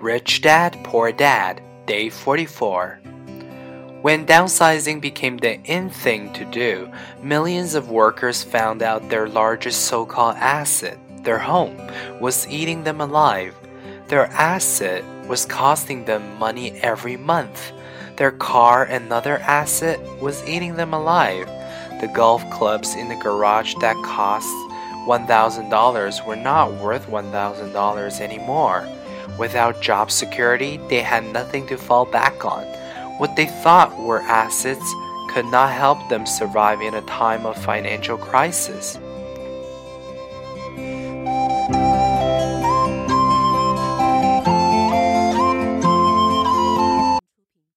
Rich Dad, Poor Dad, Day 44. When downsizing became the in thing to do, millions of workers found out their largest so called asset, their home, was eating them alive. Their asset was costing them money every month. Their car, another asset, was eating them alive. The golf clubs in the garage that cost $1,000 were not worth $1,000 anymore. Without job security, they had nothing to fall back on. What they thought were assets could not help them survive in a time of financial crisis.